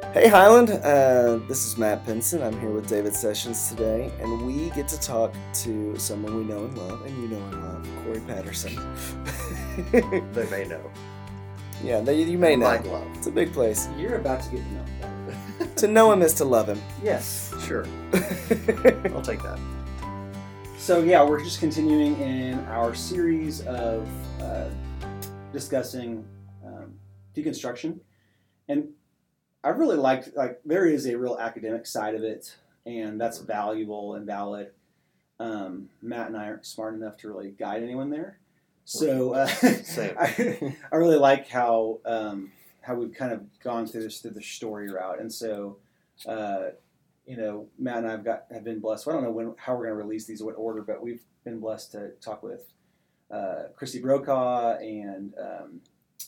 Hey Highland, uh, this is Matt Pinson. I'm here with David Sessions today, and we get to talk to someone we know and love, and you know and love, Corey Patterson. They may know. yeah, they, you may know. Like love. It's a big place. You're about to get to know him. To know him is to love him. Yes. Sure. I'll take that. So yeah, we're just continuing in our series of uh, discussing um, deconstruction, and I really like like there is a real academic side of it, and that's valuable and valid. Um, Matt and I aren't smart enough to really guide anyone there, so uh, I, I really like how um, how we've kind of gone through this through the story route, and so. Uh, you know, Matt and I have got have been blessed. Well, I don't know when how we're going to release these, what order, but we've been blessed to talk with uh, Christy Brokaw and um,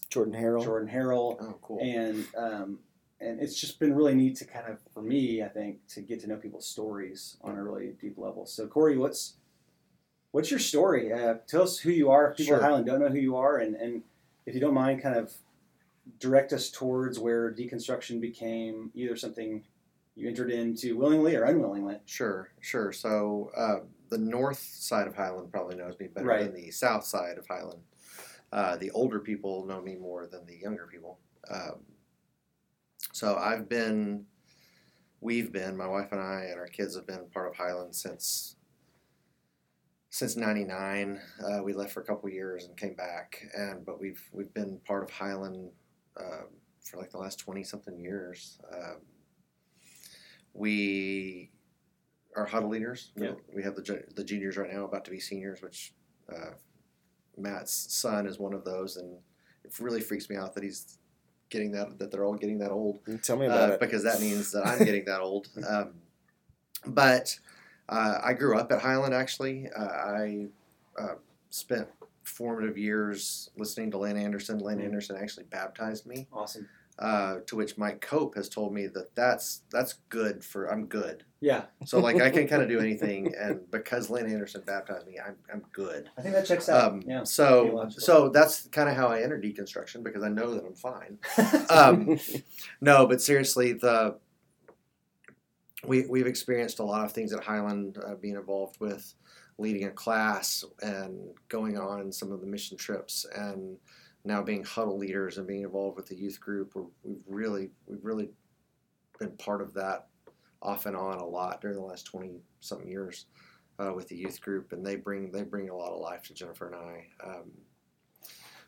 Jordan Harrell. Jordan Harrell, Oh, cool. and um, and it's just been really neat to kind of for me, I think, to get to know people's stories on a really deep level. So, Corey, what's what's your story? Uh, tell us who you are. If people Sure. at Highland don't know who you are, and and if you don't mind, kind of direct us towards where deconstruction became either something you entered into willingly or unwillingly. Sure, sure. So uh, the north side of Highland probably knows me better Right. than the south side of Highland. Uh, the older people know me more than the younger people. Um, so I've been, we've been, my wife and I and our kids have been part of Highland since since '99. Uh, we left for a couple years and came back, and but we've we've been part of Highland uh, for like the last twenty something years. Um, we are huddle leaders. We have the the juniors right now about to be seniors, which uh, Matt's son is one of those, and it really freaks me out that he's getting that that they're all getting that old Tell me about uh, it. because that means that I'm getting that old. Um, but uh, I grew up at Highland. Actually, uh, I uh, spent formative years listening to Lynn Anderson. Lynn Mhm. Anderson actually baptized me. Awesome. Uh, to which Mike Cope has told me that that's that's good for I'm good. Yeah, So like I can kind of do anything, and because Lynn Anderson baptized me, I'm I'm good. I think that checks out. Um, yeah. So so that's kind of how I enter deconstruction because I know that I'm fine. Um, no, but seriously, the we we've experienced a lot of things at Highland, uh, being involved with leading a class and going on some of the mission trips, and now being huddle leaders and being involved with the youth group. We're, we've really we've really been part of that off and on a lot during the last twenty something years uh, with the youth group, and they bring they bring a lot of life to Jennifer and I. Um,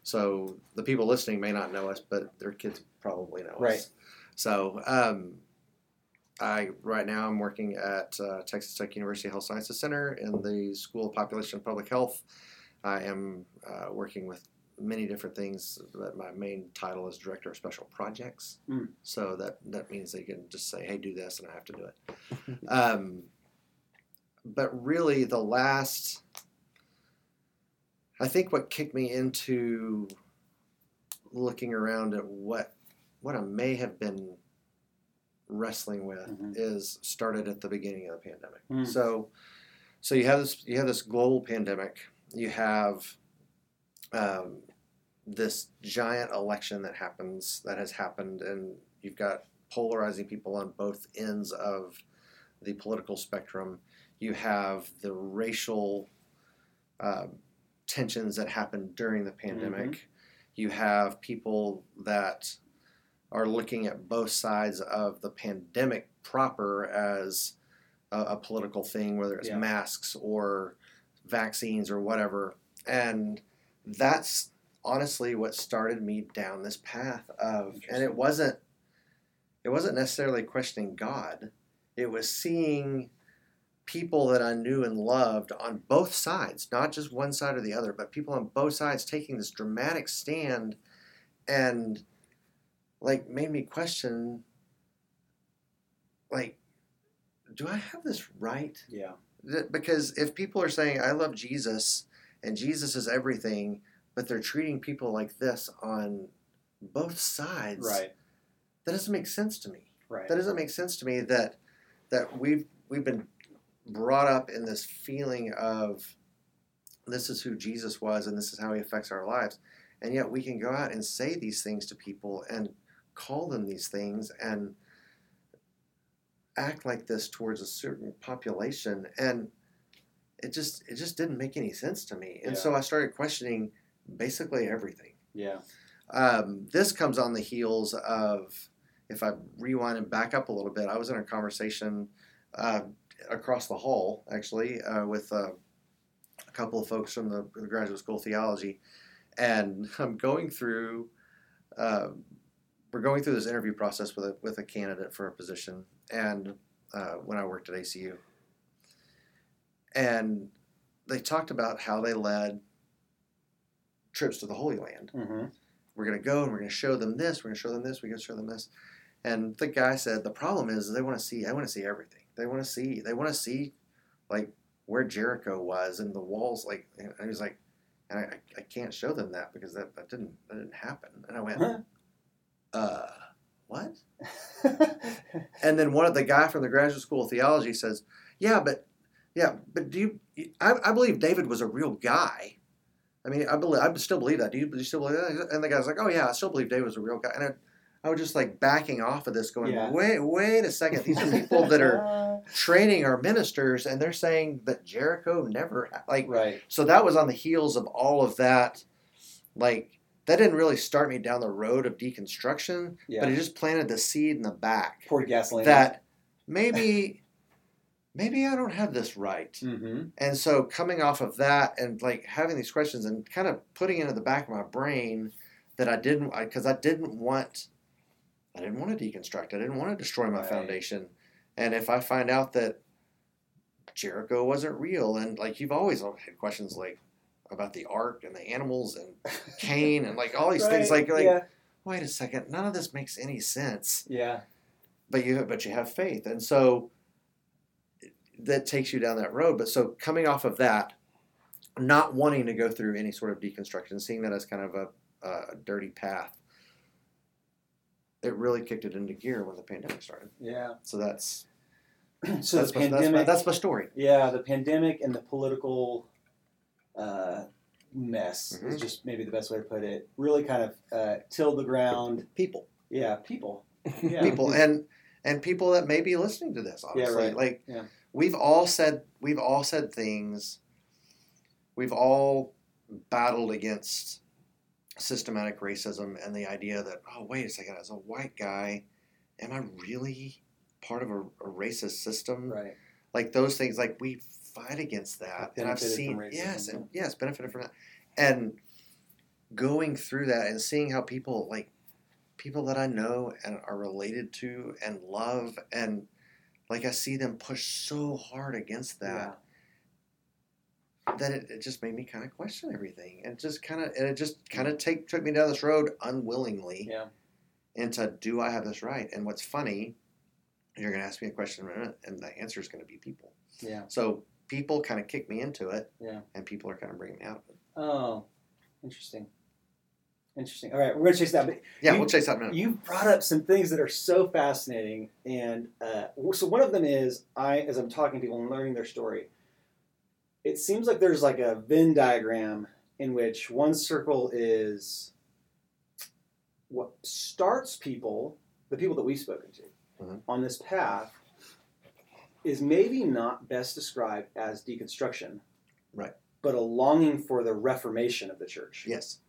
so the people listening may not know us, but their kids probably know Right. us. So um, I right now I'm working at uh, Texas Tech University Health Sciences Center in the School of Population and Public Health. I am uh, working with many different things, but my main title is Director of Special Projects. Mm. So that that means they can just say, "Hey, do this," and I have to do it. um, but really, the last, I think, what kicked me into looking around at what what I may have been wrestling with Mhm. is started at the beginning of the pandemic. Mm. So, so you have this you have this global pandemic. You have um, this giant election that happens that has happened, and you've got polarizing people on both ends of the political spectrum. You have the racial um, tensions that happened during the pandemic. You have people that are looking at both sides of the pandemic proper as a, a political thing, whether it's Yeah. masks or vaccines or whatever. And that's honestly what started me down this path of and it wasn't it wasn't necessarily questioning God. It was seeing people that I knew and loved on both sides, not just one side or the other, but people on both sides taking this dramatic stand and like made me question like do I have this right? yeah. Because if people are saying I love Jesus and Jesus is everything, but they're treating people like this on both sides, Right. that doesn't make sense to me. Right. That doesn't make sense to me that that we've we've been brought up in this feeling of this is who Jesus was and this is how he affects our lives. And yet we can go out and say these things to people and call them these things and act like this towards a certain population and it just it just didn't make any sense to me and Yeah. so i started questioning basically everything Yeah. um, this comes on the heels of if i rewind and back up a little bit i was in a conversation uh, across the hall actually uh, with uh, a couple of folks from the, the graduate school of theology and i'm going through uh, we're going through this interview process with a, with a candidate for a position and uh, when i worked at acu and they talked about how they led trips to the holy land. Mm-hmm. we're going to go and we're going to show them this we're going to show them this we're going to show them this. And the guy said the problem is they want to see i want to see everything. They want to see they want to see like where jericho was and the walls like and i was like and I, I can't show them that because that, that didn't that didn't happen. And i went Huh? uh what? And then one of the guy from the graduate school of theology says yeah but yeah but do you i, I believe david was a real guy I mean, I believe, I still believe that. Do you, do you still believe that? And the guy's like, "Oh yeah, I still believe Dave was a real guy." And I, I was just like backing off of this, going, Yeah. "Wait, wait a second. These are people that are training our ministers, and they're saying that Jericho never like." right. So that was on the heels of all of that. Like that didn't really start me down the road of deconstruction, Yeah. but it just planted the seed in the back Poured gasoline. that maybe, maybe I don't have this right. Mm-hmm. And so coming off of that and like having these questions and kind of putting into the back of my brain that I didn't because I, didn't want I didn't want to deconstruct. I didn't want to destroy my Right. foundation. And if I find out that Jericho wasn't real and like you've always had questions like about the ark and the animals and Cain and like all these things like like yeah. wait a second none of this makes any sense Yeah. but you but you have faith and so that takes you down that road but so coming off of that not wanting to go through any sort of deconstruction seeing that as kind of a, a dirty path it really kicked it into gear when the pandemic started Yeah. so that's So that's, the my, that's, my, pandemic. that's my story yeah, the pandemic and the political uh, mess is Mhm. just maybe the best way to put it. Really kind of uh, tilled the ground. people Yeah, people. Yeah. people and and people that may be listening to this honestly right. like Yeah. We've all said we've all said things. We've all battled against systematic racism and the idea that oh wait a second as a white guy am i really part of a, a racist system? Right. like those things like we fight against that. And i've seen yes and yes benefited from that. And going through that and seeing how people like people that i know and are related to and love and like i see them push so hard against that that it, it just made me kind of question everything and just kind of and it just kind of take took me down this road unwillingly Yeah. into do i have this right and what's funny you're going to ask me a question in a minute and the answer is going to be people Yeah. so people kind of kick me into it, Yeah. and people are kind of bringing me out of it. Oh, interesting. Interesting. All right, we're gonna chase that. But Yeah, You- we'll chase that. You've brought up some things that are so fascinating, and uh, so one of them is I, as I'm talking to people and learning their story, it seems like there's like a Venn diagram in which one circle is what starts people, the people that we've spoken to, Mhm. on this path, is maybe not best described as deconstruction, Right. But a longing for the reformation of the church. yes,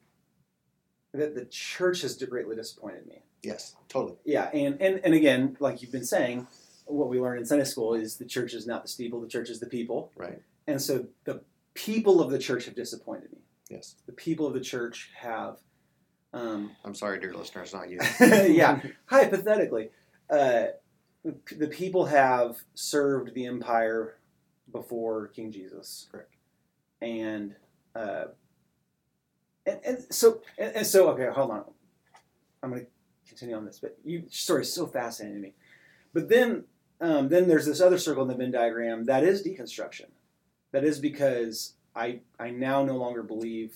That the church has greatly disappointed me. yes, totally. Yeah, and, and and again, like you've been saying, what we learned in Sunday school is the church is not the steeple, the church is the people. Right. And so the people of the church have disappointed me. Yes. The people of the church have, um, I'm sorry, dear listeners, not you. yeah, hypothetically, uh, the people have served the empire before King Jesus. Correct. And, uh, and, and so and, and so okay, hold on. I'm going to continue on this, but you story is so fascinating to me. But then um, then there's this other circle in the Venn diagram that is deconstruction. That is because I I now no longer believe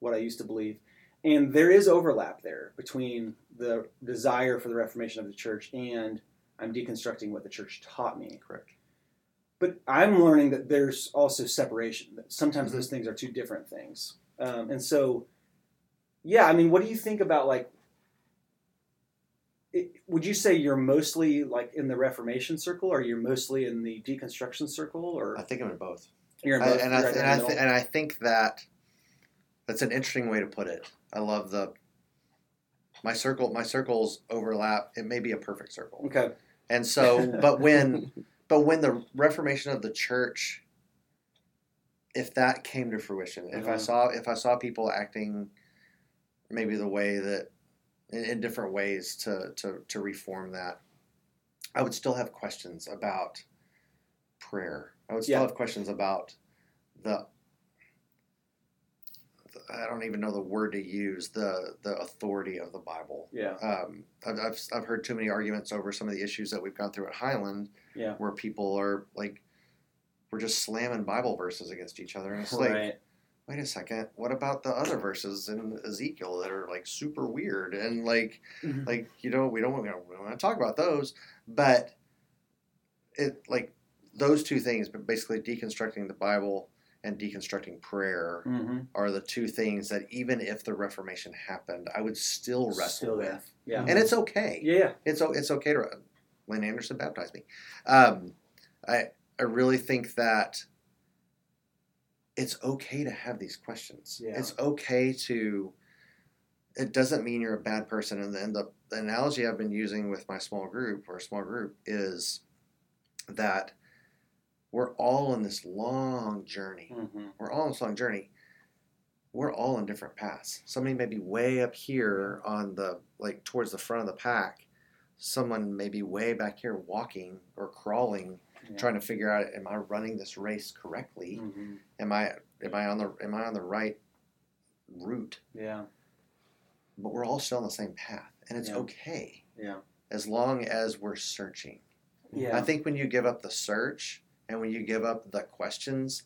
what I used to believe, and there is overlap there between the desire for the reformation of the church and I'm deconstructing what the church taught me. Correct. But I'm learning that there's also separation. That sometimes Mhm. those things are two different things. Um, and so, yeah, I mean, what do you think about like? It, would you say you're mostly like in the Reformation circle, or you're mostly in the deconstruction circle, or I think I'm in both. you're in I- both? and, I, right there and, I th- and I think that that's an interesting way to put it. I love the my circle. My circles overlap. It may be a perfect circle. okay. And so, but when but when the Reformation of the church, if that came to fruition, if I Mhm. saw if I saw people acting maybe the way that in, in different ways to, to to reform that, I would still have questions about prayer. I would still Yeah. have questions about the I don't even know the word to use the the authority of the Bible Yeah. um, I've, I've, I've heard too many arguments over some of the issues that we've gone through at Highland Yeah. where people are like, we're just slamming Bible verses against each other. And it's like, Right. wait a second, what about the other verses in Ezekiel that are like super weird? And like, Mhm. like, you know, we don't, we don't, we don't want to talk about those, but it like those two things, but basically deconstructing the Bible and deconstructing prayer Mhm. are the two things that even if the Reformation happened, I would still wrestle Still with. Yeah. and it's okay. yeah. It's o- it's okay to Lynn Anderson baptized me. Um, I I really think that it's okay to have these questions. Yeah. It's okay to. It doesn't mean you're a bad person. And the, and the, the analogy I've been using with my small group or a small group is that we're all in this long journey hmm we're all on this long journey. We're all on different paths. Somebody may be way up here on the like towards the front of the pack. Someone may be way back here walking or crawling, Yeah. trying to figure out am I running this race correctly? hmm Am I am I on the am I on the right route? Yeah. But we're all still on the same path, and it's Yeah. okay Yeah. as long as we're searching. Yeah. I think when you give up the search and when you give up the questions,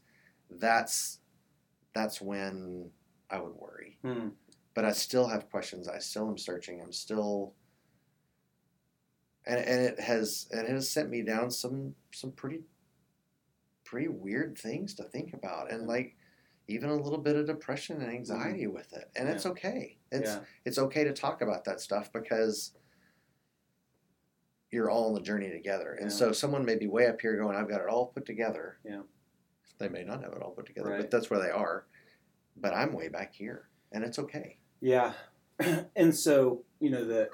that's that's when I would worry. Hmm. But I still have questions. I still am searching. I'm still and, and it has it has sent me down some some pretty pretty weird things to think about and like even a little bit of depression and mm-hmm. anxiety with it. And it's okay. It's yeah. it's okay to talk about that stuff because you're all on the journey together. And Yeah. so someone may be way up here going, I've got it all put together. Yeah. They may not have it all put together, Right. but that's where they are. But I'm way back here. And it's okay. Yeah, and so you know the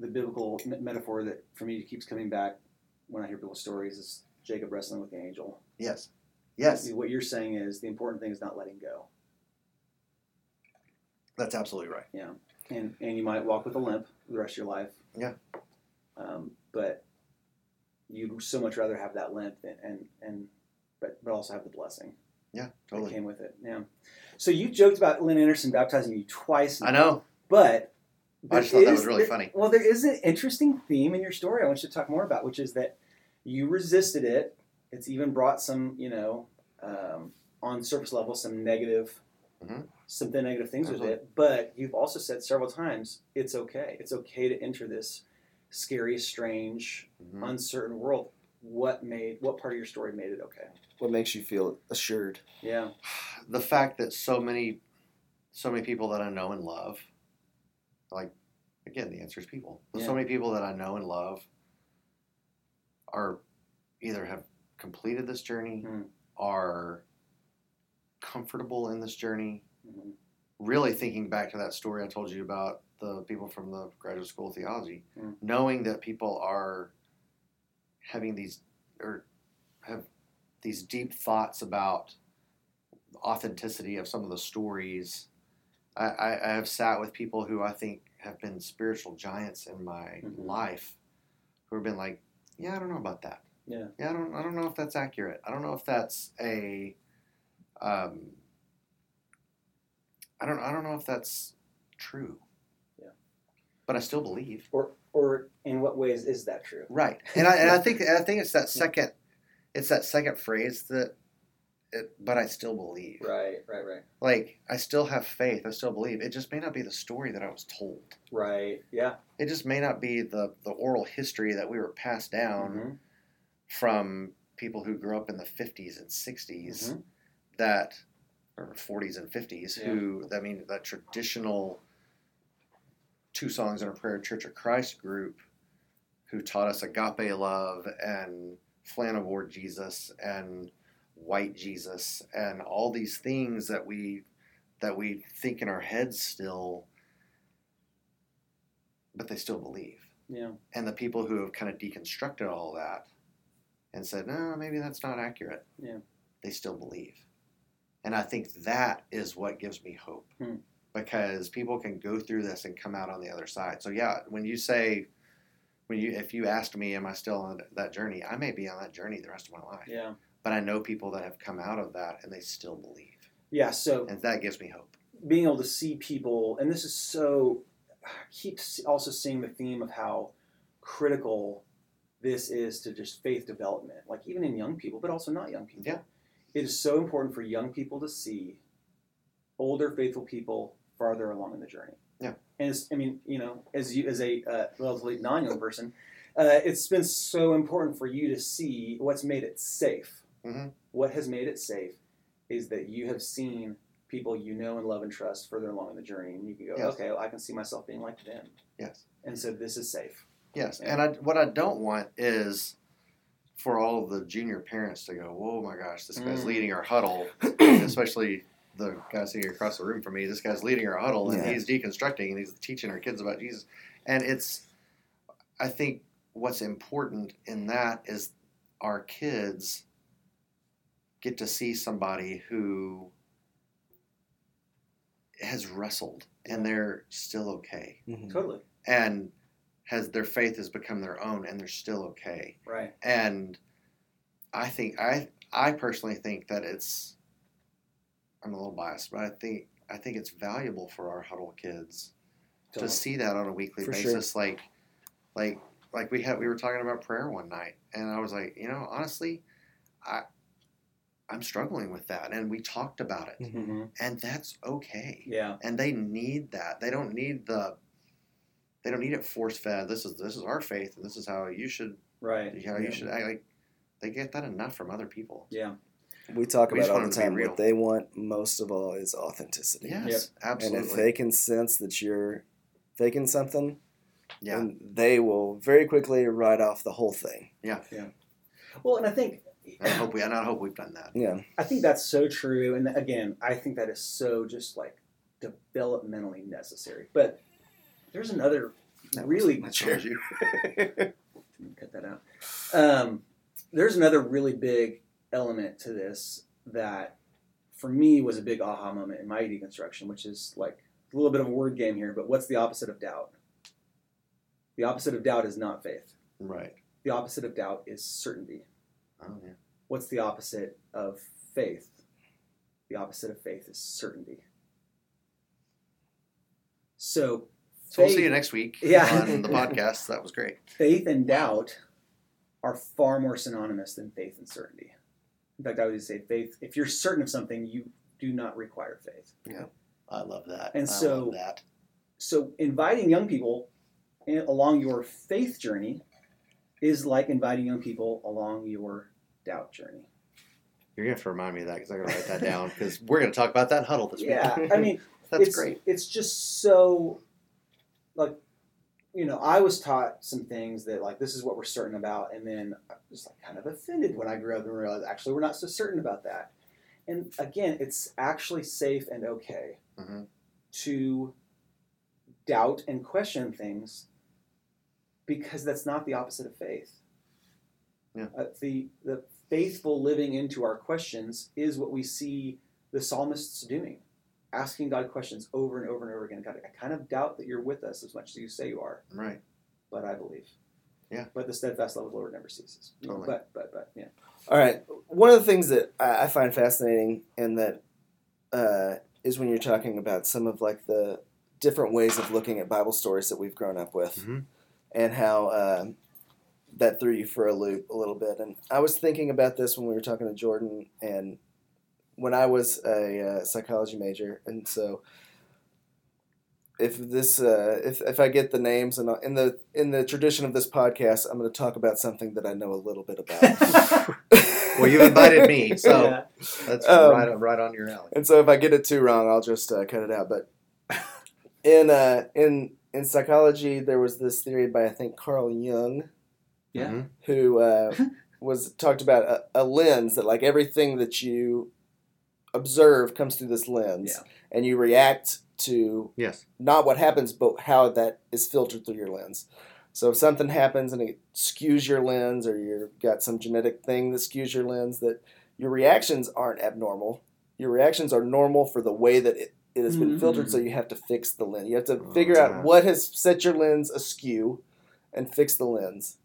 the biblical me- metaphor that for me keeps coming back when I hear biblical stories is Jacob wrestling with the angel. Yes. Yes. What you're saying is the important thing is not letting go, That's absolutely right. Yeah. And and you might walk with a limp the rest of your life. Yeah. Um, but you'd so much rather have that limp and and, and but but also have the blessing Yeah, that totally. came with it. Yeah. So you joked about Lynn Anderson baptizing you twice. I know. But I just thought that was really there- funny. Well, there is an interesting theme in your story I want you to talk more about, which is that you resisted it. It's even brought some, you know, um, on surface level, some negative, Mhm. some negative things with it. But you've also said several times it's okay. It's okay to enter this scary, strange, Mhm. uncertain world. What made what part of your story made it okay? What makes you feel assured? Yeah. The fact that so many so many people that I know and love, like again, the answer is people. There's so many people that I know and love are either have completed this journey, Mm. are comfortable in this journey. Mhm. Really thinking back to that story I told you about the people from the graduate school of theology, Mm. knowing that people are having these or have these deep thoughts about authenticity of some of the stories. I, I, have sat with people who I think have been spiritual giants in my Mhm. life who have been like, yeah, I don't know about that. Yeah. Yeah, I don't, I don't know if that's accurate. I don't know if that's a, um, I don't, I don't know if that's true. Yeah. But I still believe. Or or in what ways is that true? Right, and I, and I think and I think it's that second, it's that second phrase that, it, but I still believe. Right. Right. Right. Like I still have faith. I still believe. It just may not be the story that I was told. Right. Yeah. It just may not be the the oral history that we were passed down Mhm. from people who grew up in the fifties and 60s Mhm. that, or forties and fifties, Yeah. who I mean that traditional two songs in a prayer Church of Christ group who taught us agape love and flannel board Jesus and white Jesus and all these things that we that we think in our heads still, but they still believe. Yeah. And the people who have kind of deconstructed all that and said, no, maybe that's not accurate. Yeah. They still believe. And I think that is what gives me hope. Hmm. Because people can go through this and come out on the other side. So yeah, when you say when you if you asked me, am I still on that journey? I may be on that journey the rest of my life. Yeah. But I know people that have come out of that and they still believe. Yeah. So And that gives me hope. being able to see people, and this is so, I keep also seeing the theme of how critical this is to just faith development, like even in young people, but also not young people. Yeah. It is so important for young people to see older faithful people farther along in the journey. Yeah. And it's, I mean, you know, as you as a uh, relatively non-young person, uh, it's been so important for you to see what's made it safe. Mhm. What has made it safe is that you have seen people you know and love and trust further along in the journey, and you can go, Yes. okay, well, I can see myself being like them, Yes. and so this is safe. Yes, Yeah. and I, what I don't want is for all the junior parents to go, "Whoa, my gosh, this guy's Mm. leading our huddle," especially the guy sitting across the room from me. This guy's leading our huddle, and Yeah. he's deconstructing and he's teaching our kids about Jesus. And it's, I think, what's important in that is our kids get to see somebody who has wrestled and they're still okay Mhm. Totally and has their faith has become their own and they're still okay right. and i think i i personally think that it's i'm a little biased but i think i think it's valuable for our huddle kids Totally. to see that on a weekly For sure. basis like like like we had we were talking about prayer one night and i was like you know honestly i i'm struggling with that and we talked about it Mhm. hmm and that's okay Yeah. and they need that. They don't need the they don't need it force fed. This is this is our faith, and this is how you should Right. how Yeah. you should act. Like they get that enough from other people. Yeah. We talk We about just all the time. What they want most of all is authenticity. Yes, And absolutely. if they can sense that you're faking something, yeah, then they will very quickly write off the whole thing. Yeah. Yeah. Well, and I think I hope we and I hope we've done that. Yeah. I think that's so true, and again, I think that is so just like developmentally necessary. But there's another That really was my chair. you. cut that out. Um, there's another really big element to this that, for me, was a big aha moment in my deconstruction, which is like a little bit of a word game here. But what's the opposite of doubt? The opposite of doubt is not faith. Right. The opposite of doubt is certainty. Oh yeah. What's the opposite of faith? The opposite of faith is certainty. So, So we'll see you next week Yeah. on the podcast. That was great. faith and doubt are far more synonymous than faith and certainty. In fact, I would say faith, if you're certain of something, you do not require faith. Yeah, I love that. And I so- love that. So, inviting young people along your faith journey is like inviting young people along your doubt journey. You're gonna have to remind me of that because I gotta write that down because we're gonna talk about that huddle this Yeah, week. Yeah, I mean, That's it's, great. It's just so, like, you know, I was taught some things that like this is what we're certain about, and then I was like kind of offended when I grew up and realized actually we're not so certain about that. And again, it's actually safe and okay Mhm. to doubt and question things because that's not the opposite of faith. Yeah. Uh, the the faithful living into our questions is what we see the psalmists doing asking God questions over and over and over again. God, I kind of doubt that you're with us as much as you say you are, Right. but I believe. Yeah. But the steadfast love of the Lord never ceases. Totally. But but but yeah. All right. One of the things that I I find fascinating and that uh, is when you're talking about some of like the different ways of looking at Bible stories that we've grown up with, Mhm. and how uh, that threw you for a loop a little bit. And I was thinking about this when we were talking to Jordan, and when I was a uh, psychology major, and so. If this, uh, if, if I get the names and in the in the tradition of this podcast, I'm going to talk about something that I know a little bit about. Well, you invited me, so Yeah. that's Um, right, right on your alley. And so if I get it too wrong, I'll just uh, cut it out. But in uh, in in psychology, there was this theory by I think Carl Jung Yeah. Mhm. who uh, was talked about a, a lens that like everything that you observe comes through this lens, Yeah. and you react to Yes. not what happens, but how that is filtered through your lens. So if something happens and it skews your lens, or you've got some genetic thing that skews your lens, that your reactions aren't abnormal. Your reactions are normal for the way that it, it has been Mhm. filtered. So you have to fix the lens. You have to Oh, figure yeah. out what has set your lens askew, and fix the lens.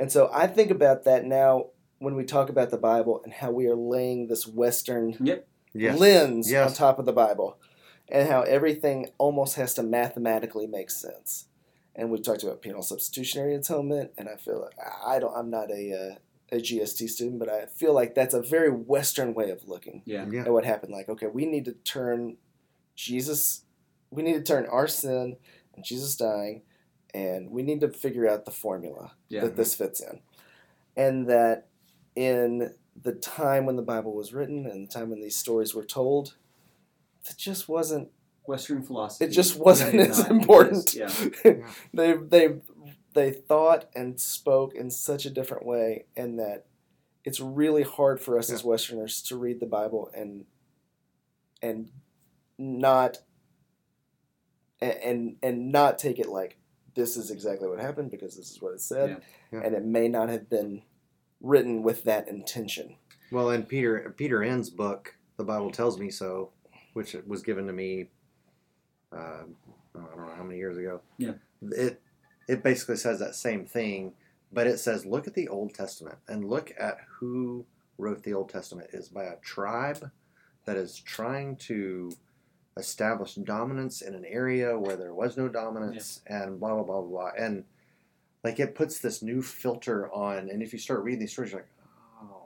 And so I think about that now when we talk about the Bible and how we are laying this Western Yes. lens Yes. on top of the Bible, and how everything almost has to mathematically make sense. And we've talked about penal substitutionary atonement, and I feel like I don't. I'm not a uh, a GST student, but I feel like that's a very Western way of looking Yeah. Yeah. at what happened. Like, okay, we need to turn Jesus, we need to turn our sin and Jesus dying, and we need to figure out the formula Yeah. that this mhm. fits in. And that in the time when the Bible was written and the time when these stories were told, it just wasn't Western philosophy. it just wasn't did as important. Yeah. they they they thought and spoke in such a different way and that it's really hard for us as westerners to read the bible and and not and, and not take it like this is exactly what happened because this is what it said Yeah. Yeah. and it may not have been written with that intention Well, in Peter Peter Enns' book, the Bible tells me so, which was given to me. Uh, I don't know how many years ago. Yeah. It it basically says that same thing, but it says look at the Old Testament and look at who wrote the Old Testament is by a tribe that is trying to establish dominance in an area where there was no dominance and blah blah blah blah blah and like it puts this new filter on and if you start reading these stories you're like oh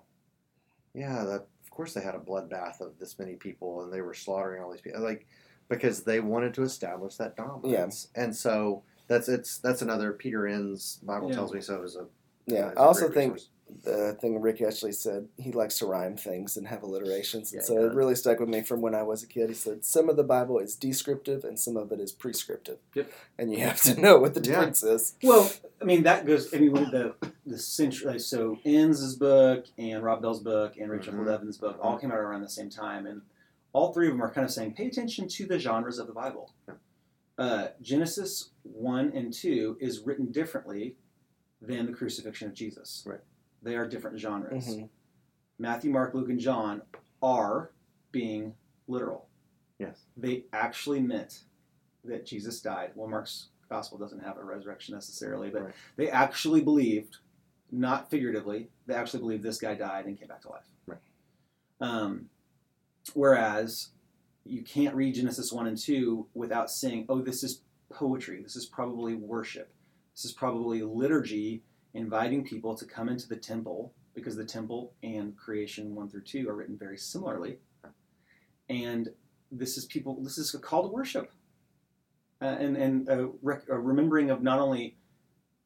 yeah that of course they had a bloodbath of this many people and they were slaughtering all these people like because they wanted to establish that dominance and so that's it's that's another peter Enns' bible Yeah. tells me so is a yeah is i a also think resource. The thing Rick actually said he likes to rhyme things and have alliterations, and Yeah, so he it really stuck with me from when I was a kid. He said some of the Bible is descriptive and some of it is prescriptive. Yep. And you have to know what the Yeah. difference is. Well, I mean that goes. I mean the the century. So Enns' book and Rob Bell's book and Rachel Mhm. Held Evans' book all came out around the same time, and all three of them are kind of saying, pay attention to the genres of the Bible. Uh, Genesis one and two is written differently than the crucifixion of Jesus. Right. They are different genres. Mhm. Matthew, Mark, Luke, and John are being literal. yes They actually meant that Jesus died. Well, Mark's gospel doesn't have a resurrection necessarily, but Right. they actually believed, not figuratively, they actually believed this guy died and came back to life. Right. Um, whereas you can't read Genesis 1 and 2 without saying, oh, this is poetry. This is probably worship. This is probably liturgy inviting people to come into the temple because the temple and creation 1 through 2 are written very similarly. And this is people, this is a call to worship. Uh, and and a, rec- a remembering of not only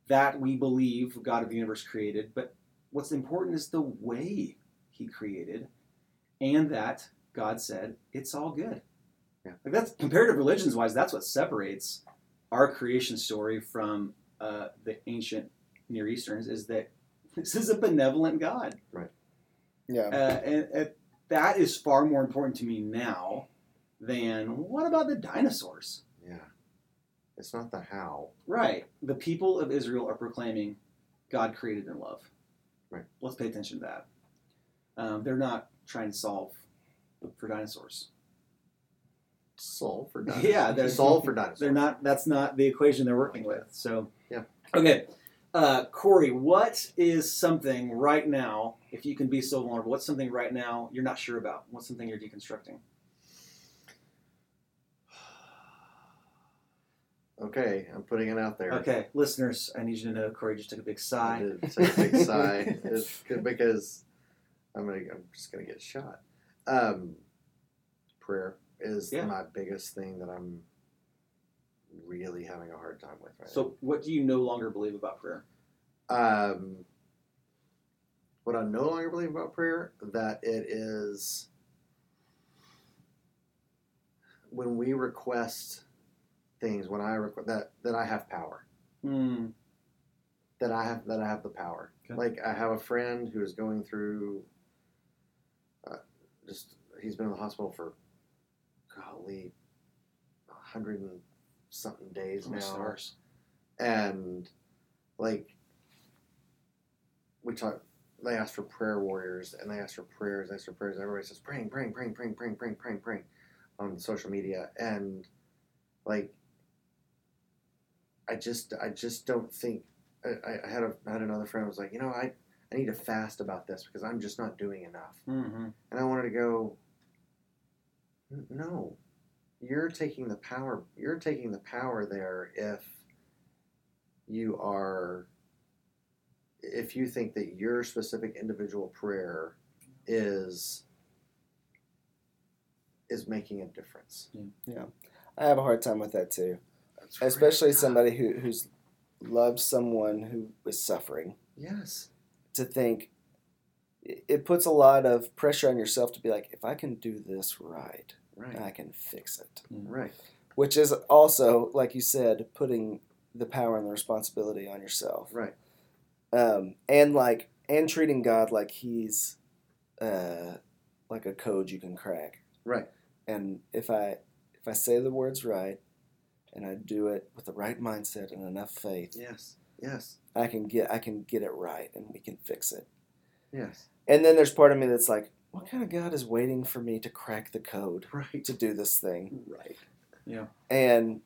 that we believe God of the universe created, but what's important is the way He created, and that God said it's all good. Yeah. Like that's comparative religions wise. That's what separates our creation story from uh, the ancient Near Easterns is that this is a benevolent God, Right. Yeah. uh, and, and that is far more important to me now than what about the dinosaurs? yeah it's not the how Right. The people of Israel are proclaiming God created in love. Right. Let's pay attention to that. Um, they're not trying to solve for dinosaurs. solve for dinosaurs Yeah, they're- solve for dinosaurs They're not. That's not the equation they're working with. So. Yeah. Okay. Uh, Corey, what is something right now, if you can be so vulnerable, what's something right now you're not sure about? What's something you're deconstructing? okay i'm putting it out there Okay, listeners, I need you to know Corey just took a big I sigh. did take a big sigh It's because I'm gonna I'm just gonna get shot. Um, prayer is Yeah. my biggest thing that I'm really having a hard time with right So, what do you no longer believe about prayer? Um, what I no longer believe about prayer that it is when we request things when I request that that I have power. Hmm. that I have that I have the power. Okay. Like I have a friend who is going through. Uh, just he's been in the hospital for, golly, a hundred and something days now. Stars. And like we talked they asked for prayer warriors and they asked for prayers, they asked for prayers, everybody says praying, praying, praying, praying, praying, praying, praying, praying on social media. And like I just I just don't think I, I had a I had another friend who was like, you know, I I need to fast about this because I'm just not doing enough. Mm-hmm. And I wanted to go, no, you're taking the power you're taking the power there if you are if you think that your specific individual prayer is is making a difference. yeah, I have a hard time with that too, especially somebody who who's loves someone who is suffering. Yes. To think it it puts a lot of pressure on yourself to be like, if I can do this right, Right. I can fix it. Right. Which is also, like you said, putting the power and the responsibility on yourself. Right. um, and like and treating God like he's uh, like a code you can crack. Right. And if I if I say the words right, and I do it with the right mindset and enough faith, Yes. Yes. I can get I can get it right, and we can fix it. Yes. And then there's part of me that's like, what kind of God is waiting for me to crack the code Right. to do this thing? Right. Yeah. And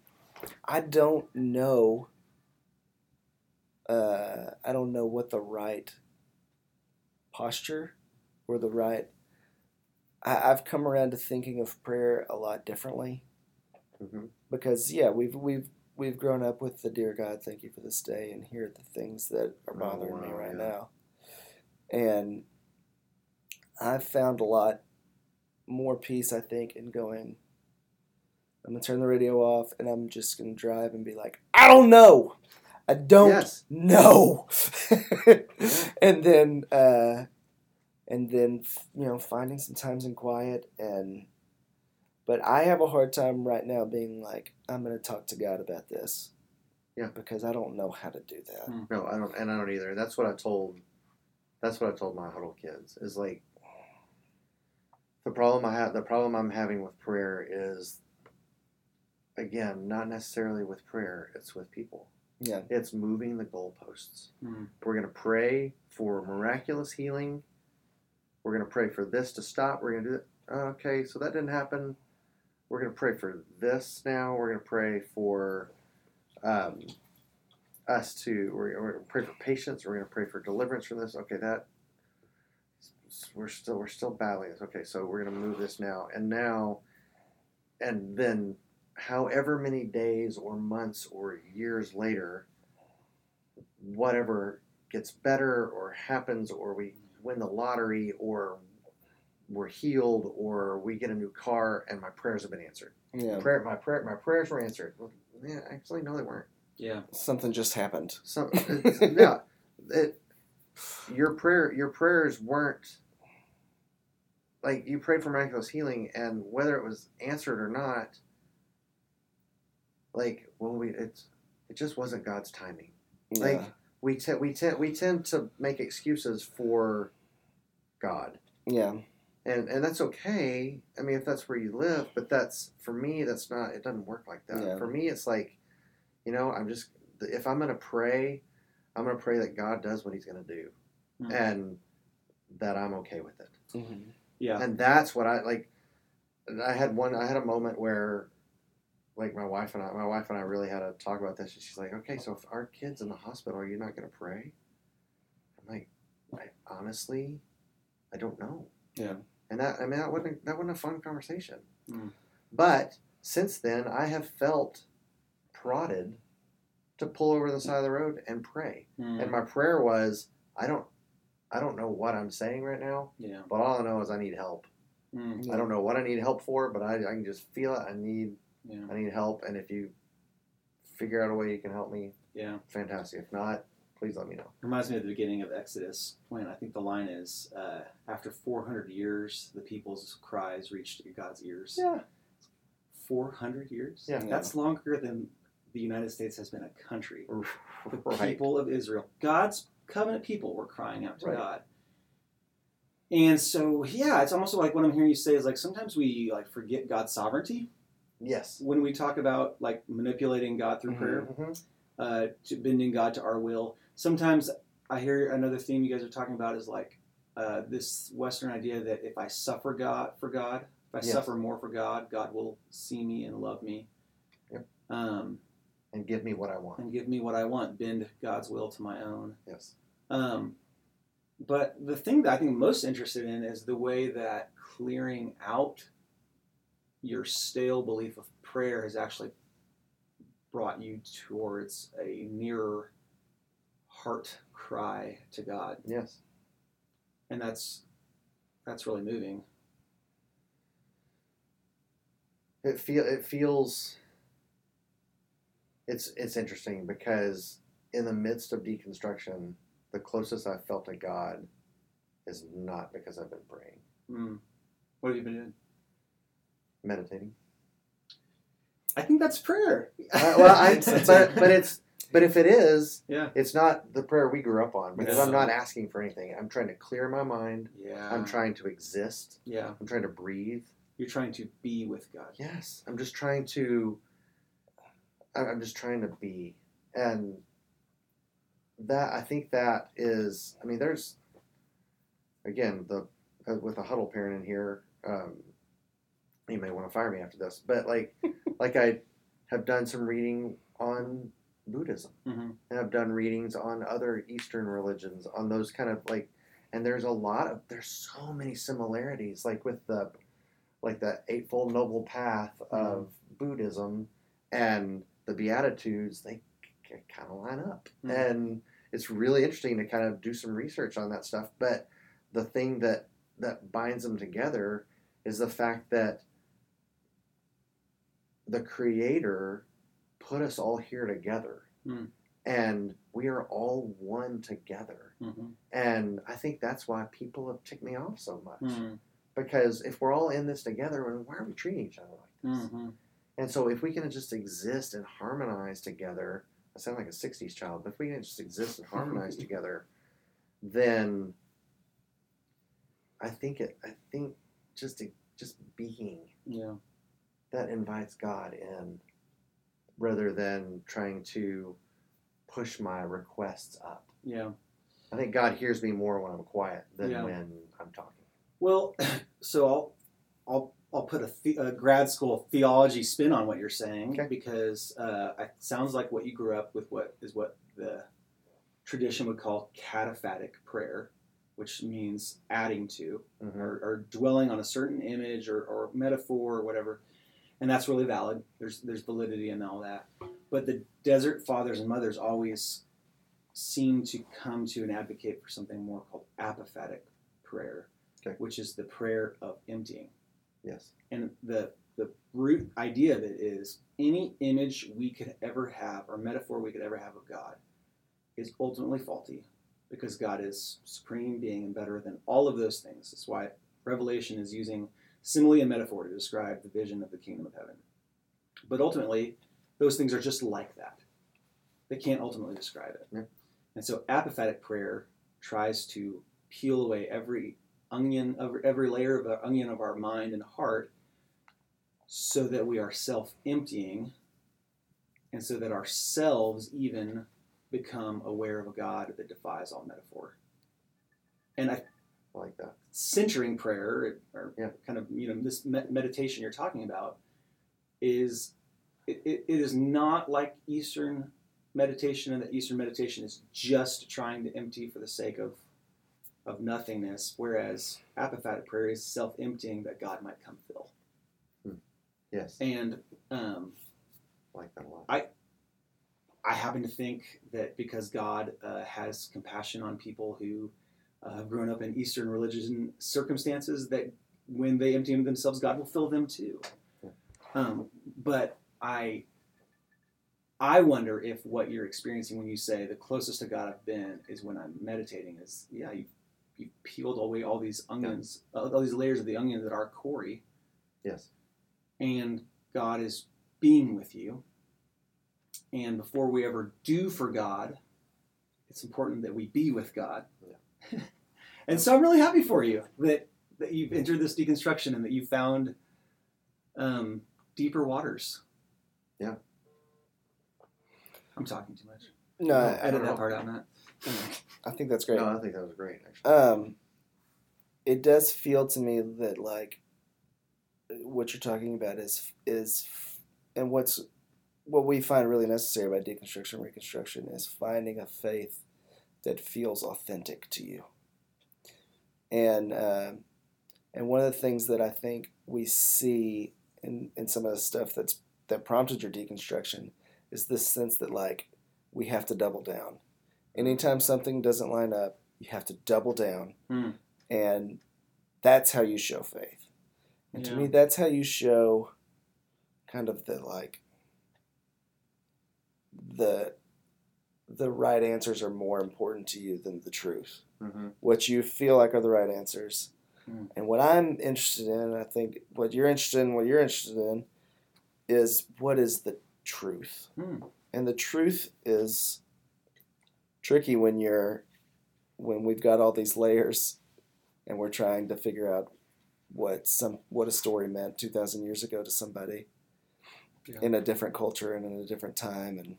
I don't know. Uh, I don't know what the right posture or the right. I, I've come around to thinking of prayer a lot differently hmm because yeah, we've we've we've grown up with the dear God, thank you for this day, and here are the things that are Oh, bothering me right yeah. now, and I've found a lot more peace, I think, in going. I'm gonna turn the radio off, and I'm just gonna drive and be like, I don't know, I don't Yes. know, and then uh, and then you know finding some times in quiet and but I have a hard time right now being like, I'm going to talk to God about this. Yeah. Because I don't know how to do that. No, I don't, and I don't either. That's what I told. That's what I told my huddle kids is like. The problem I have, the problem I'm having with prayer is. Again, not necessarily with prayer; it's with people. Yeah. It's moving the goalposts. Mhm. We're gonna pray for miraculous healing. We're gonna pray for this to stop. We're gonna do it. Okay, so that didn't happen. We're gonna pray for this now. We're gonna pray for um, us to. We're, we're gonna pray for patience. We're gonna pray for deliverance from this. Okay, that we're still we're still battling this. Okay, so we're gonna move this now and now, and then however many days or months or years later, whatever gets better or happens or we win the lottery or we're healed or we get a new car and my prayers have been answered. Yeah. Prayer, my prayer, my prayers were answered. Well, yeah, actually, no, they weren't. Yeah. Something just happened. Some, yeah, it, your prayer, your prayers weren't like you prayed for miraculous healing, and whether it was answered or not, like when we, it's, it just wasn't God's timing. Yeah. Like we tend, we tend, we tend to make excuses for God. yeah. and and that's okay. I mean, if that's where you live, but that's for me. That's not. It doesn't work like that. Yeah. For me, it's like, you know, I'm just if I'm gonna pray, I'm gonna pray that God does what He's gonna do, Mhm. and that I'm okay with it. hmm Yeah. And that's what I like. I had one. I had a moment where, like, my wife and I, my wife and I really had to talk about this. And she's like, "Okay, so if our kid's in the hospital, are you not gonna pray?" I'm like, I honestly, I don't know. Yeah. And that I mean that wasn't that wasn't a fun conversation. Mm. But since then I have felt prodded to pull over the side of the road and pray. Mm. And my prayer was I don't I don't know what I'm saying right now, yeah. but all I know is I need help. Mm. I don't know what I need help for, but I, I can just feel it. I need Yeah. I need help and if you figure out a way you can help me, Yeah. fantastic. If not, please let me know. Reminds me of the beginning of Exodus when I think the line is, uh, after 400 years, the people's cries reached God's ears. Yeah. 400 years? Yeah. That's longer than the United States has been a country. The right. people of Israel, God's covenant people, were crying out to Right. God. And so, yeah, it's almost like what I'm hearing you say is like sometimes we like forget God's sovereignty Yes. when we talk about like manipulating God through Mhm. prayer, Mhm. uh, to bending God to our will. Sometimes I hear another theme you guys are talking about is like uh, this Western idea that if I suffer God for God, if I Yes. suffer more for God, God will see me and love me. Yep. Um, And give me what I want. and give me what I want, bend God's will to my own. Yes. Um, but the thing that I think I'm most interested in is the way that clearing out your stale belief of prayer has actually brought you towards a nearer heart cry to God, Yes. and that's that's really moving. It feel it feels. It's it's interesting because in the midst of deconstruction, the closest I've felt to God is not because I've been praying, Mm. What have you been doing? meditating. I think that's prayer. Uh, well, I, but but it's but if it is, Yeah. it's not the prayer we grew up on because No. I'm not asking for anything. I'm trying to clear my mind. Yeah. I'm trying to exist. Yeah. I'm trying to breathe. You're trying to be with God. Yes, I'm just trying to. I- I'm just trying to be, and that I think that is. I mean, there's again the uh, with a huddle parent in here. Um, you may want to fire me after this, but like, like I have done some reading on Buddhism, Mm-hmm. and I've done readings on other Eastern religions, on those kind of like, and there's a lot of there's so many similarities, like with the, like the eightfold noble path of Buddhism, and the Beatitudes, they kind of line up, Mhm. and it's really interesting to kind of do some research on that stuff. But the thing that that binds them together is the fact that the Creator put us all here together. Mm. And we are all one together. Mm-hmm. And I think that's why people have ticked me off so much. Mm-hmm. Because if we're all in this together, why are we treating each other like this? And so if we can just exist and harmonize together, I sound like a 60s child, but if we can just exist and harmonize together, then I think it I think just just being Yeah. that invites God in rather than trying to push my requests up. Yeah. I think God hears me more when I'm quiet than Yeah. when I'm talking. Well, so I'll I'll I'll put a, the, a grad school theology spin on what you're saying Okay. because uh, it sounds like what you grew up with. What is what the tradition would call cataphatic prayer, which means adding to Mhm. or, or dwelling on a certain image or, or metaphor or whatever, and that's really valid. There's there's validity in all that, but the desert fathers and mothers always seem to come to and advocate for something more called apophatic prayer, Okay. which is the prayer of emptying. Yes. And the the root idea of it is any image we could ever have or metaphor we could ever have of God is ultimately faulty because God is supreme being and better than all of those things. That's why Revelation is using simile and metaphor to describe the vision of the kingdom of heaven. But ultimately, those things are just like that. They can't ultimately describe it. Yeah. And so apophatic prayer tries to peel away every onion of every layer of the onion of our mind and heart so that we are self-emptying and so that ourselves even become aware of a God that defies all metaphor. And I I like that. centering prayer or Yeah. kind of you know this meditation you're talking about is it, it, it is not like eastern meditation and that eastern meditation is just trying to empty for the sake of of nothingness whereas apophatic prayer is self-emptying that god might come fill Yes. and um, I like that a lot. I happen to think that because God uh, has compassion on people who uh, have grown up in Eastern religion circumstances, that when they empty themselves, God will fill them too. Yeah. Um, but I, I wonder if what you're experiencing when you say the closest to God I've been is when I'm meditating. Is yeah, you you peeled away all these onions, all these layers of the onion that are Corey, Yes. and God is being with you. and before we ever do for God, it's important that we be with God. Yeah. and so I'm really happy for you that that you've entered this deconstruction and that you found um, deeper waters. Yeah. I'm talking too much. No, I I, Edit don't that know. part out, Matt. I think that's great. No, I think that was great. Actually, Um, it does feel to me that like what you're talking about is is and what's what we find really necessary about deconstruction and reconstruction is finding a faith that feels authentic to you. And um, and one of the things that I think we see in, in some of the stuff that's that prompted your deconstruction is this sense that like we have to double down. Anytime something doesn't line up, you have to double down, Hmm. and that's how you show faith. And to me, that's how you show kind of the like the the right answers are more important to you than the truth. mm-hmm. What you feel like are the right answers. Hmm. And what I'm interested in, I think what you're interested in, what you're interested in, is what is the truth. Hmm. And the truth is tricky when you're when we've got all these layers and we're trying to figure out what some what a story meant 2000 years ago to somebody Yeah. in a different culture and in a different time and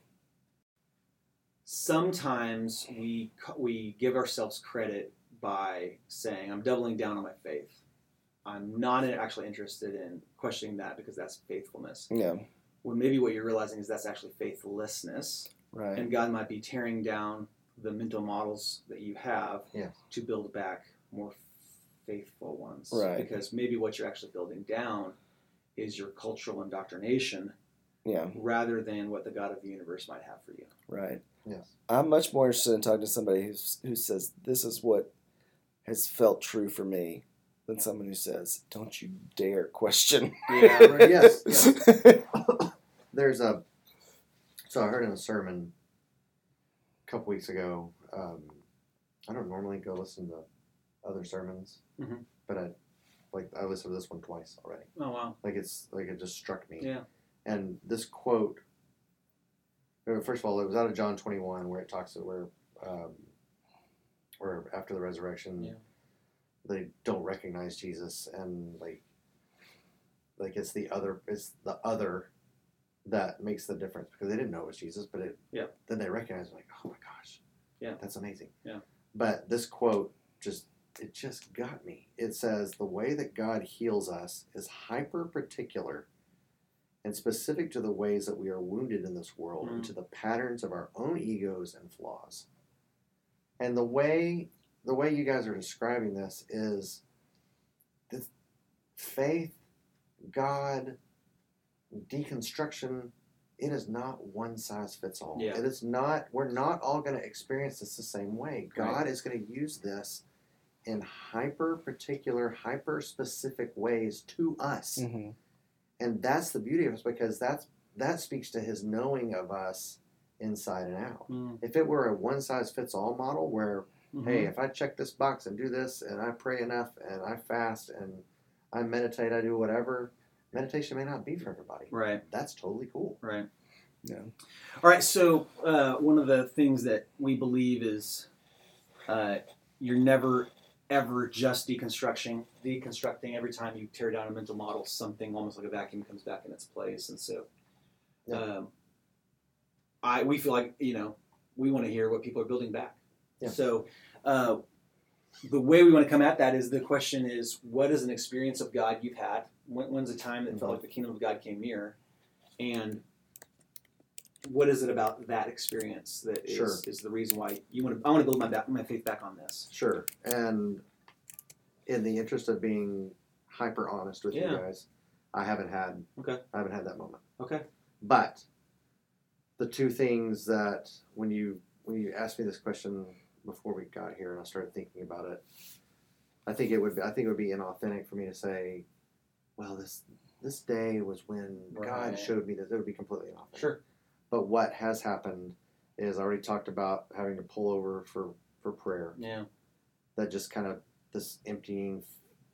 sometimes we we give ourselves credit by saying I'm doubling down on my faith. I'm not actually interested in questioning that because that's faithfulness. yeah When maybe what you're realizing is that's actually faithlessness, right and God might be tearing down the mental models that you have Yeah. to build back more faithful ones. Right. Because maybe what you're actually building down is your cultural indoctrination yeah rather than what the God of the universe might have for you. right Yes. i'm much more interested in talking to somebody who's, who says this is what has felt true for me than someone who says don't you dare question Yeah, right, yes, There's a. So I heard in a sermon a couple weeks ago. Um, I don't normally go listen to other sermons, Mhm. but I like I listened to this one twice already. Oh wow. Like it's like it just struck me. Yeah. And this quote. uh, First of all, it was out of John 21 where it talks where, um, where after the resurrection, Yeah. they don't recognize Jesus and like, like it's the other, it's the other that makes the difference because they didn't know it was Jesus, but it, Yeah. then they recognize like, oh my gosh, Yeah. that's amazing. Yeah. But this quote just, it just got me. It says, the way that God heals us is hyper particular and specific to the ways that we are wounded in this world and Mm. to the patterns of our own egos and flaws. And the way the way you guys are describing this is this faith, God, deconstruction, it is not one size fits all. Yeah. It is not we're not all going to experience this the same way. God Right. is going to use this in hyper particular, hyper specific ways to us hmm and that's the beauty of us because that's that speaks to his knowing of us inside and out Mm, if it were a one size fits all model where mhm. hey if i check this box and do this and i pray enough and i fast and i meditate i do whatever meditation may not be for everybody Right. that's totally cool Right. Yeah. All right. So uh, one of the things that we believe is uh, you're never ever just deconstructing. Deconstructing every time you tear down a mental model, something almost like a vacuum comes back in its place, and so. Yeah. Um, I we feel like you know we want to hear what people are building back. Yeah. So. Uh, the way we want to come at that is the question is what is an experience of God you've had? When, when's the time that felt like mm-hmm. the kingdom of God came near? And what is it about that experience that is, Sure. is the reason why you want to? I want to build my back, my faith back on this. sure and in the interest of being hyper honest with Yeah. you guys i haven't had Okay. i haven't had that moment Okay. But the two things that when you when you asked me this question before we got here and I started thinking about it, I think it would be, I think it would be inauthentic for me to say, well, this this day was when God showed me that it would be completely off. Sure. But what has happened is I already talked about having to pull over for for prayer. Yeah. That just kind of this emptying,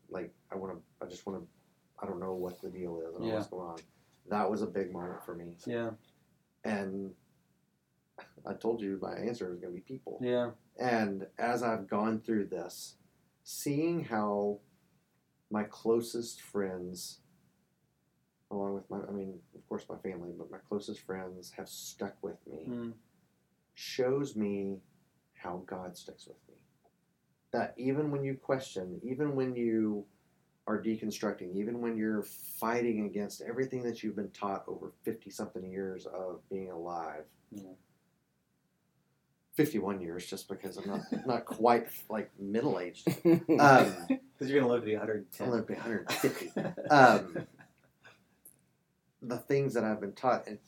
like I want to, I just want to, I don't know what the deal is Yeah. what's going on. That was a big moment for me Yeah. and I told you my answer was going to be people. Yeah. And as I've gone through this, seeing how my closest friends, along with my, I mean, of course, my family, but my closest friends have stuck with me, Mm. shows me how God sticks with me. That even when you question, even when you are deconstructing, even when you're fighting against everything that you've been taught over 50 something years of being alive, Yeah. 51 years just because I'm not not quite like middle aged. um, Because you're gonna live to be 110. I'm going to be 150. Um, the things that I've been taught, and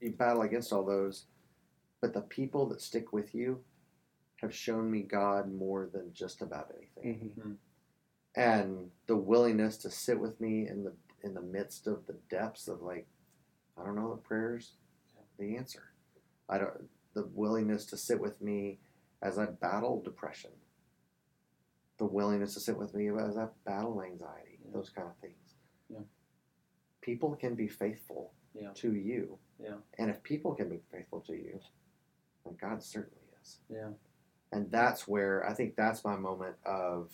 you battle against all those, but the people that stick with you have shown me God more than just about anything. mhm. And the willingness to sit with me in the in the midst of the depths of like, I don't know the prayers, the answer. I don't the willingness to sit with me as I battle depression. The willingness to sit with me as I battle anxiety, Yeah. those kind of things. Yeah. People can be faithful Yeah. to you. Yeah. And if people can be faithful to you, then God certainly is. Yeah. And that's where I think that's my moment of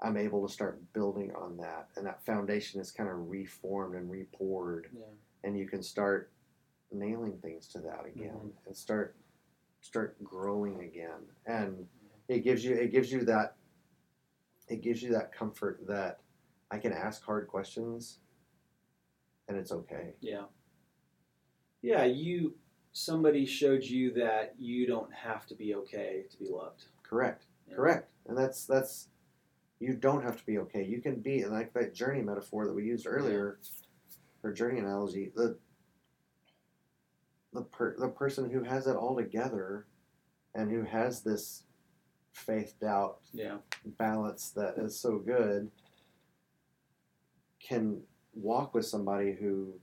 I'm able to start building on that. And that foundation is kind of reformed and repoured. Yeah. And you can start nailing things to that again Mhm. and start start growing again. And it gives you it gives you that it gives you that comfort that I can ask hard questions and it's okay. Yeah. Yeah, you somebody showed you that you don't have to be okay to be loved. Correct. Yeah. Correct. And that's that's you don't have to be okay. You can be and like that journey metaphor that we used earlier, or journey analogy. The the per, the person who has it all together, and who has this faith doubt Yeah. balance that is so good, can walk with somebody who,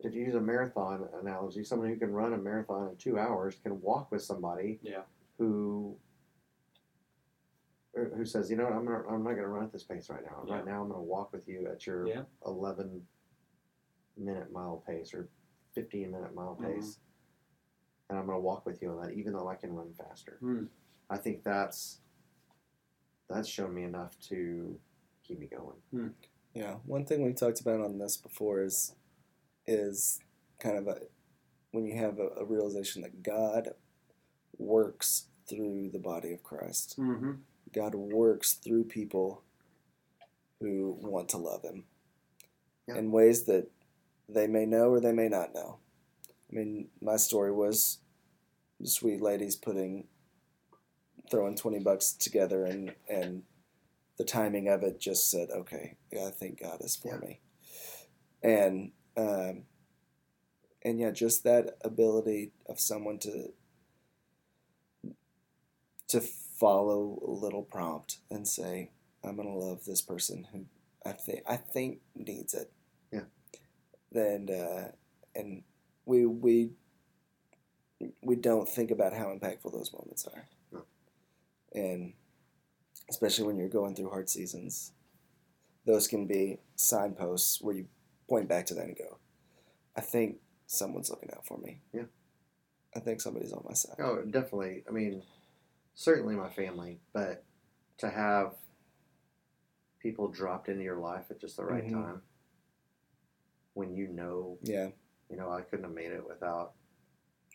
if you use a marathon analogy, someone who can run a marathon in two hours can walk with somebody Yeah. who who says, you know what, I'm not, I'm not going to run at this pace right now. Yeah. Right now, I'm going to walk with you at your Yeah. 11 minute mile pace or 15 minute mile Mhm. pace, and I'm going to walk with you on that, even though I can run faster. Hmm. I think that's that's shown me enough to keep me going. Yeah, one thing we talked about on this before is is kind of a when you have a, a realization that God works through the body of Christ. Mm-hmm. God works through people who want to love Him Yeah. in ways that they may know or they may not know. I mean, my story was the sweet ladies putting, throwing 20 bucks together, and, and the timing of it just said, okay, I think God is for Yeah. me. And, um, and yeah, just that ability of someone to to follow a little prompt and say, I'm gonna love this person who I think I think needs it. And uh, and we we we don't think about how impactful those moments are. No. And especially when you're going through hard seasons, those can be signposts where you point back to that and go, I think someone's looking out for me. Yeah. I think somebody's on my side. Oh, definitely. I mean, certainly my family, but to have people dropped into your life at just the right Mhm. time when you know, Yeah. you know, I couldn't have made it without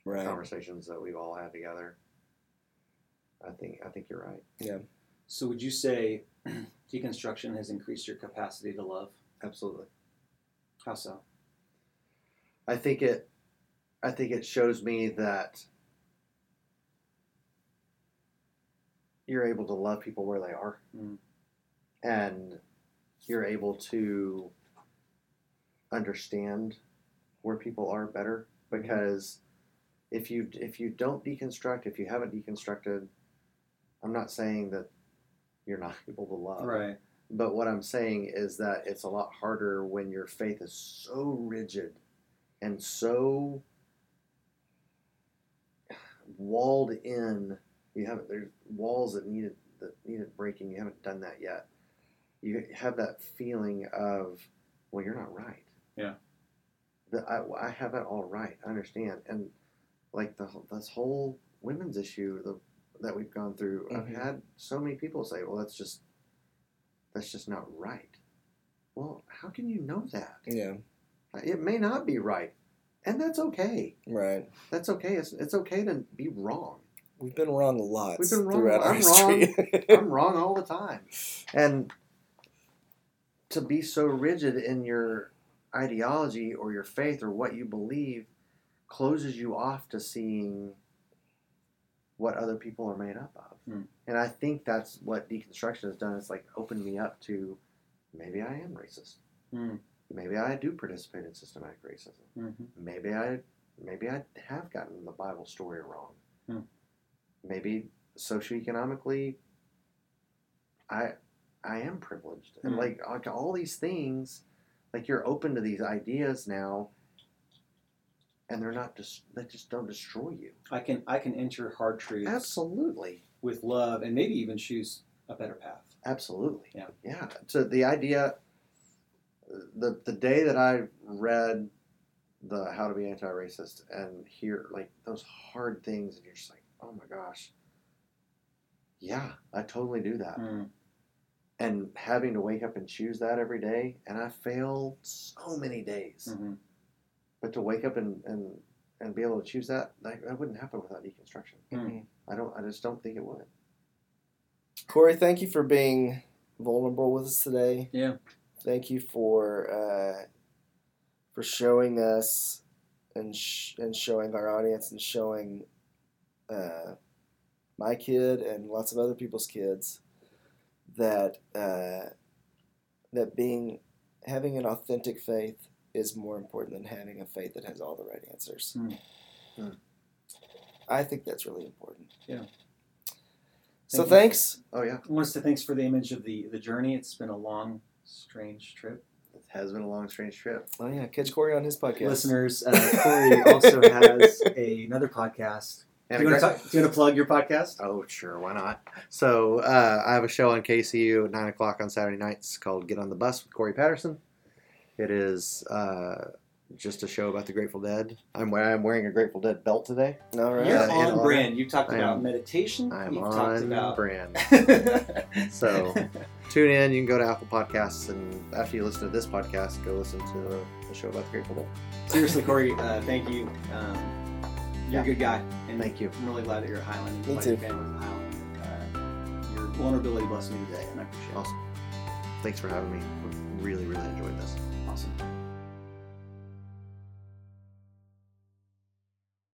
Right. conversations that we've all had together. I think I think you're right. Yeah. So would you say deconstruction has increased your capacity to love? Absolutely. How so? I think it I think it shows me that you're able to love people where they are. Mm. And you're able to understand where people are better mhm. because if you if you don't deconstruct, if you haven't deconstructed, I'm not saying that you're not able to love. Right. But what I'm saying is that it's a lot harder when your faith is so rigid and so walled in. You haven't there's walls that needed that needed breaking. You haven't done that yet. You have that feeling of, well, you're not right. Yeah. That I, I have it all right. I understand, and like the this whole women's issue the, that we've gone through. Mhm. I've had so many people say, "Well, that's just that's just not right." Well, how can you know that? Yeah. It may not be right, and that's okay. Right. That's okay. It's, it's okay to be wrong. We've been wrong a lot We've been wrong. throughout our I'm history. I'm wrong all the time. And to be so rigid in your ideology or your faith or what you believe closes you off to seeing what other people are made up of. Hmm. And I think that's what deconstruction has done. It's like opened me up to maybe I am racist. Hmm. Maybe I do participate in systematic racism. Mhm. Maybe I maybe I have gotten the Bible story wrong. Hmm. Maybe socioeconomically I I am privileged. And Hmm. like, like all these things, like you're open to these ideas now and they're not just they just don't destroy you. I can I can enter hard truths Absolutely. with love and maybe even choose a better path. Absolutely. Yeah. Yeah. So the idea, the the day that I read the How to Be Anti-Racist and hear like those hard things, and you're just like, oh my gosh, yeah, I totally do that. Mm. And having to wake up and choose that every day, and I fail so many days, Mhm. but to wake up and and and be able to choose that, that, that wouldn't happen without deconstruction. Mhm. I don't. I just don't think it would. Corey, thank you for being vulnerable with us today. Yeah. Thank you for uh, for showing us and sh- and showing our audience and showing uh, my kid and lots of other people's kids that uh, that being having an authentic faith is more important than having a faith that has all the right answers. Hmm. Hmm. I think that's really important. Yeah. So you. thanks. Oh yeah, I want to say thanks for the image of the the journey. It's been a long, strange trip. it has been a long, strange trip. Oh yeah, catch Corey on his podcast. Listeners, uh, Corey also has a, another podcast. And Do you, a want to talk, do you want to plug your podcast? Oh, sure, why not? So uh, I have a show on KCU at nine o'clock on Saturday nights called "Get on the Bus" with Corey Patterson. It is uh, just a show about the Grateful Dead. I'm wearing, I'm wearing a Grateful Dead belt today. All right. You're Uh, on brand. You talked I about am- meditation. I'm You've on about brand. So tune in. You can go to Apple Podcasts, and after you listen to this podcast, go listen to the, the show about the Grateful Dead. seriously, Corey, uh, thank you. Um, you're a good guy, and Thank you. I'm really glad that you're at Highland. Me too. Your family's Highland. Uh, your vulnerability blessed me today, and I appreciate it. Awesome. Thanks for having me. Really, really enjoyed this. Awesome.